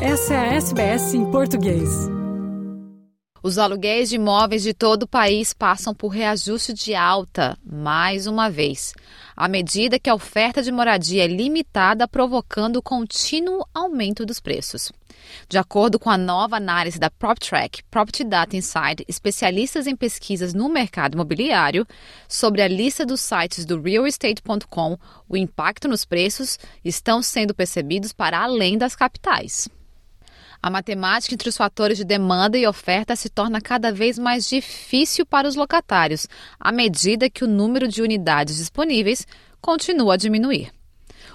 Essa é a SBS em português. Os aluguéis de imóveis de todo o país passam por reajuste de alta, mais uma vez, à medida que a oferta de moradia é limitada, provocando o contínuo aumento dos preços. De acordo com a nova análise da PropTrack, Property Data Insight, especialistas em pesquisas no mercado imobiliário, sobre a lista dos sites do realestate.com, o impacto nos preços estão sendo percebidos para além das capitais. A matemática entre os fatores de demanda e oferta se torna cada vez mais difícil para os locatários, à medida que o número de unidades disponíveis continua a diminuir.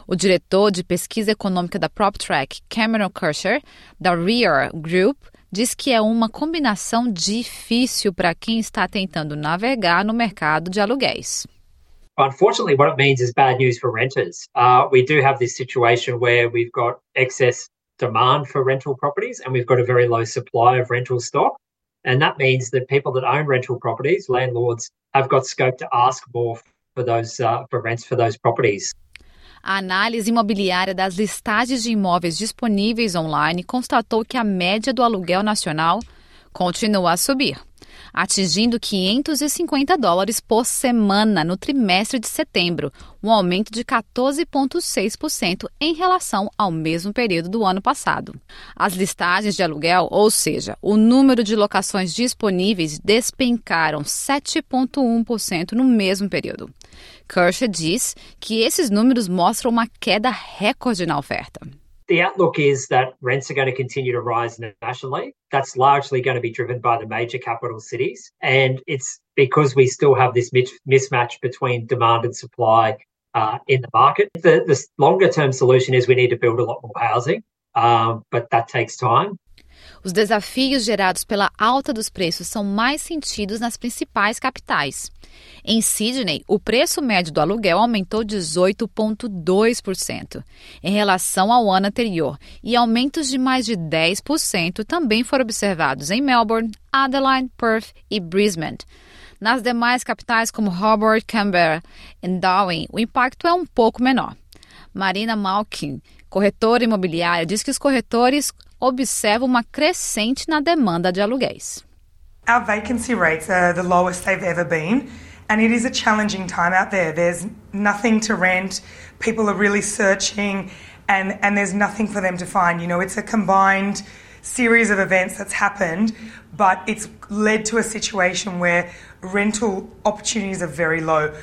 O diretor de pesquisa econômica da PropTrack, Cameron Kircher, da REAR Group, diz que é uma combinação difícil para quem está tentando navegar no mercado de aluguéis. Unfortunately, what it means is bad news for renters. Uh, we do have this situation where we've got excess demand for rental properties and we've got a very low supply of rental stock. And that means that people that own rental properties, landlords, have got scope to ask more for those uh, for rents for those properties. A análise imobiliária das listagens de imóveis disponíveis online constatou que a média do aluguel nacional continua a subir, atingindo 550 dólares por semana no trimestre de setembro, um aumento de 14,6% em relação ao mesmo período do ano passado. As listagens de aluguel, ou seja, o número de locações disponíveis, despencaram 7,1% no mesmo período. Kershaw diz que esses números mostram uma queda recorde na oferta. The outlook is that rents are going to continue to rise nationally. That's largely going to be driven by the major capital cities. And it's because we still have this mismatch between demand and supply uh, in the market. The, the longer term solution is we need to build a lot more housing, um, but that takes time. Os desafios gerados pela alta dos preços são mais sentidos nas principais capitais. Em Sydney, o preço médio do aluguel aumentou 18,2% em relação ao ano anterior, e aumentos de mais de 10% também foram observados em Melbourne, Adelaide, Perth e Brisbane. Nas demais capitais como Hobart, Canberra e Darwin, o impacto é um pouco menor. Marina Malkin, corretora imobiliária, diz que os corretores observa uma crescente na demanda de aluguéis. Our vacancy rates are the lowest they've ever been. And it is a challenging time out there. There's nothing to rent. People are really searching, and, and there's nothing for them to find. You know, it's a combined series of events that's happened, but it's led to a situation where rental opportunities are very low.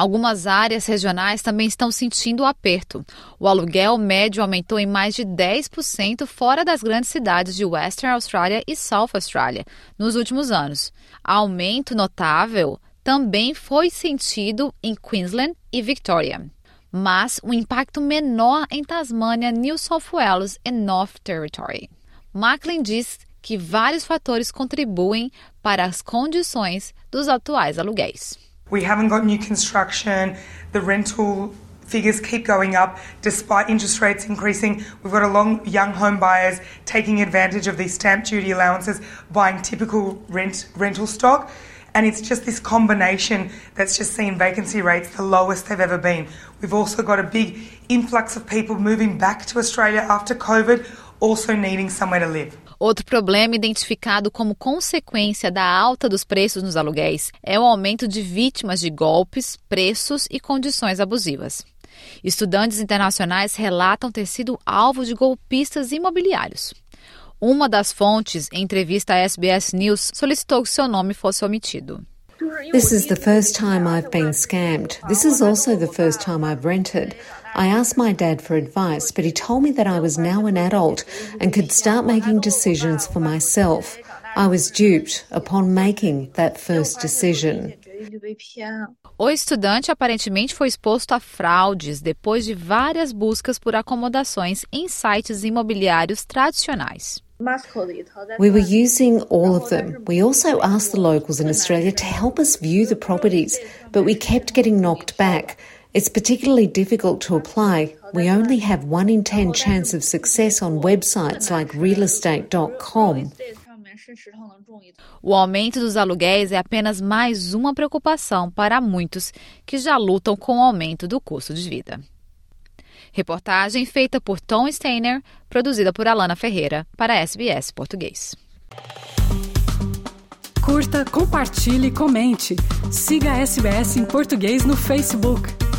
Algumas áreas regionais também estão sentindo o aperto. O aluguel médio aumentou em mais de 10% fora das grandes cidades de Western Australia e South Australia nos últimos anos. Aumento notável também foi sentido em Queensland e Victoria, mas um impacto menor em Tasmânia, New South Wales e North Territory. Macklin diz que vários fatores contribuem para as condições dos atuais aluguéis. We haven't got new construction. The rental figures keep going up despite interest rates increasing. We've got a long young home buyers taking advantage of these stamp duty allowances, buying typical rent rental stock. And it's just this combination that's just seen vacancy rates the lowest they've ever been. We've also got a big influx of people moving back to Australia after COVID, also needing somewhere to live. Outro problema identificado como consequência da alta dos preços nos aluguéis é o aumento de vítimas de golpes, preços e condições abusivas. Estudantes internacionais relatam ter sido alvo de golpistas imobiliários. Uma das fontes, em entrevista à SBS News, solicitou que seu nome fosse omitido. This is the first time I've been scammed. This is also the first time I've rented. I asked my dad for advice, but he told me that I was now an adult and could start making decisions for myself. I was duped upon making that first decision. O estudante aparentemente foi exposto a fraudes depois de várias buscas por acomodações em sites imobiliários tradicionais. We were using all of them. We also asked the locals in Australia to help us view the properties, but we kept getting knocked back. It's particularly difficult to apply. We only have 1 in 10 chance of success on websites like realestate.com. O aumento dos aluguéis é apenas mais uma preocupação para muitos que já lutam com o aumento do custo de vida. Reportagem feita por Tom Steiner, produzida por Alana Ferreira, para SBS Português. Curta, compartilhe, comente. Siga a SBS em português no Facebook.